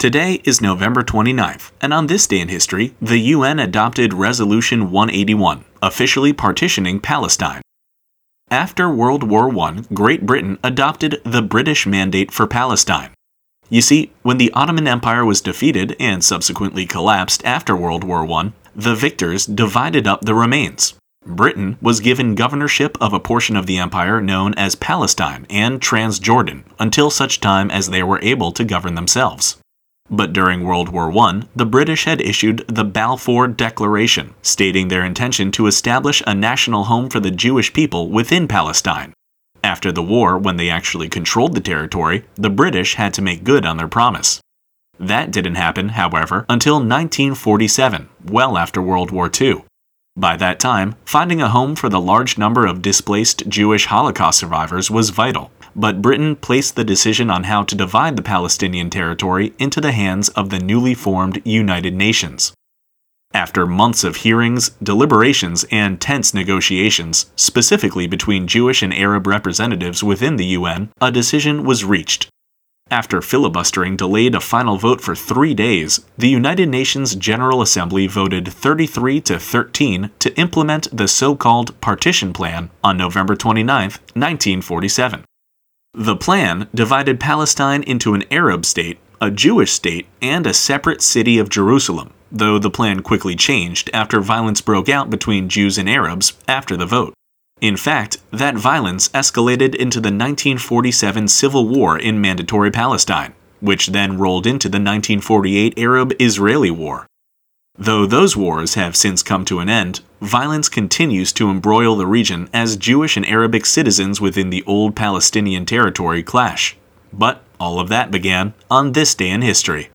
Today is November 29th, and on this day in history, the UN adopted Resolution 181, officially partitioning Palestine. After World War I, Great Britain adopted the British Mandate for Palestine. You see, when the Ottoman Empire was defeated and subsequently collapsed after World War I, the victors divided up the remains. Britain was given governorship of a portion of the empire known as Palestine and Transjordan until such time as they were able to govern themselves. But during World War I, the British had issued the Balfour Declaration, stating their intention to establish a national home for the Jewish people within Palestine. After the war, when they actually controlled the territory, the British had to make good on their promise. That didn't happen, however, until 1947, well after World War II. By that time, finding a home for the large number of displaced Jewish Holocaust survivors was vital, but Britain placed the decision on how to divide the Palestinian territory into the hands of the newly formed United Nations. After months of hearings, deliberations, and tense negotiations, specifically between Jewish and Arab representatives within the UN, a decision was reached. After filibustering delayed a final vote for three days, the United Nations General Assembly voted 33 to 13 to implement the so called Partition Plan on November 29, 1947. The plan divided Palestine into an Arab state, a Jewish state, and a separate city of Jerusalem, though the plan quickly changed after violence broke out between Jews and Arabs after the vote. In fact, that violence escalated into the 1947 civil war in Mandatory Palestine, which then rolled into the 1948 Arab Israeli War. Though those wars have since come to an end, violence continues to embroil the region as Jewish and Arabic citizens within the old Palestinian territory clash. But all of that began on this day in history.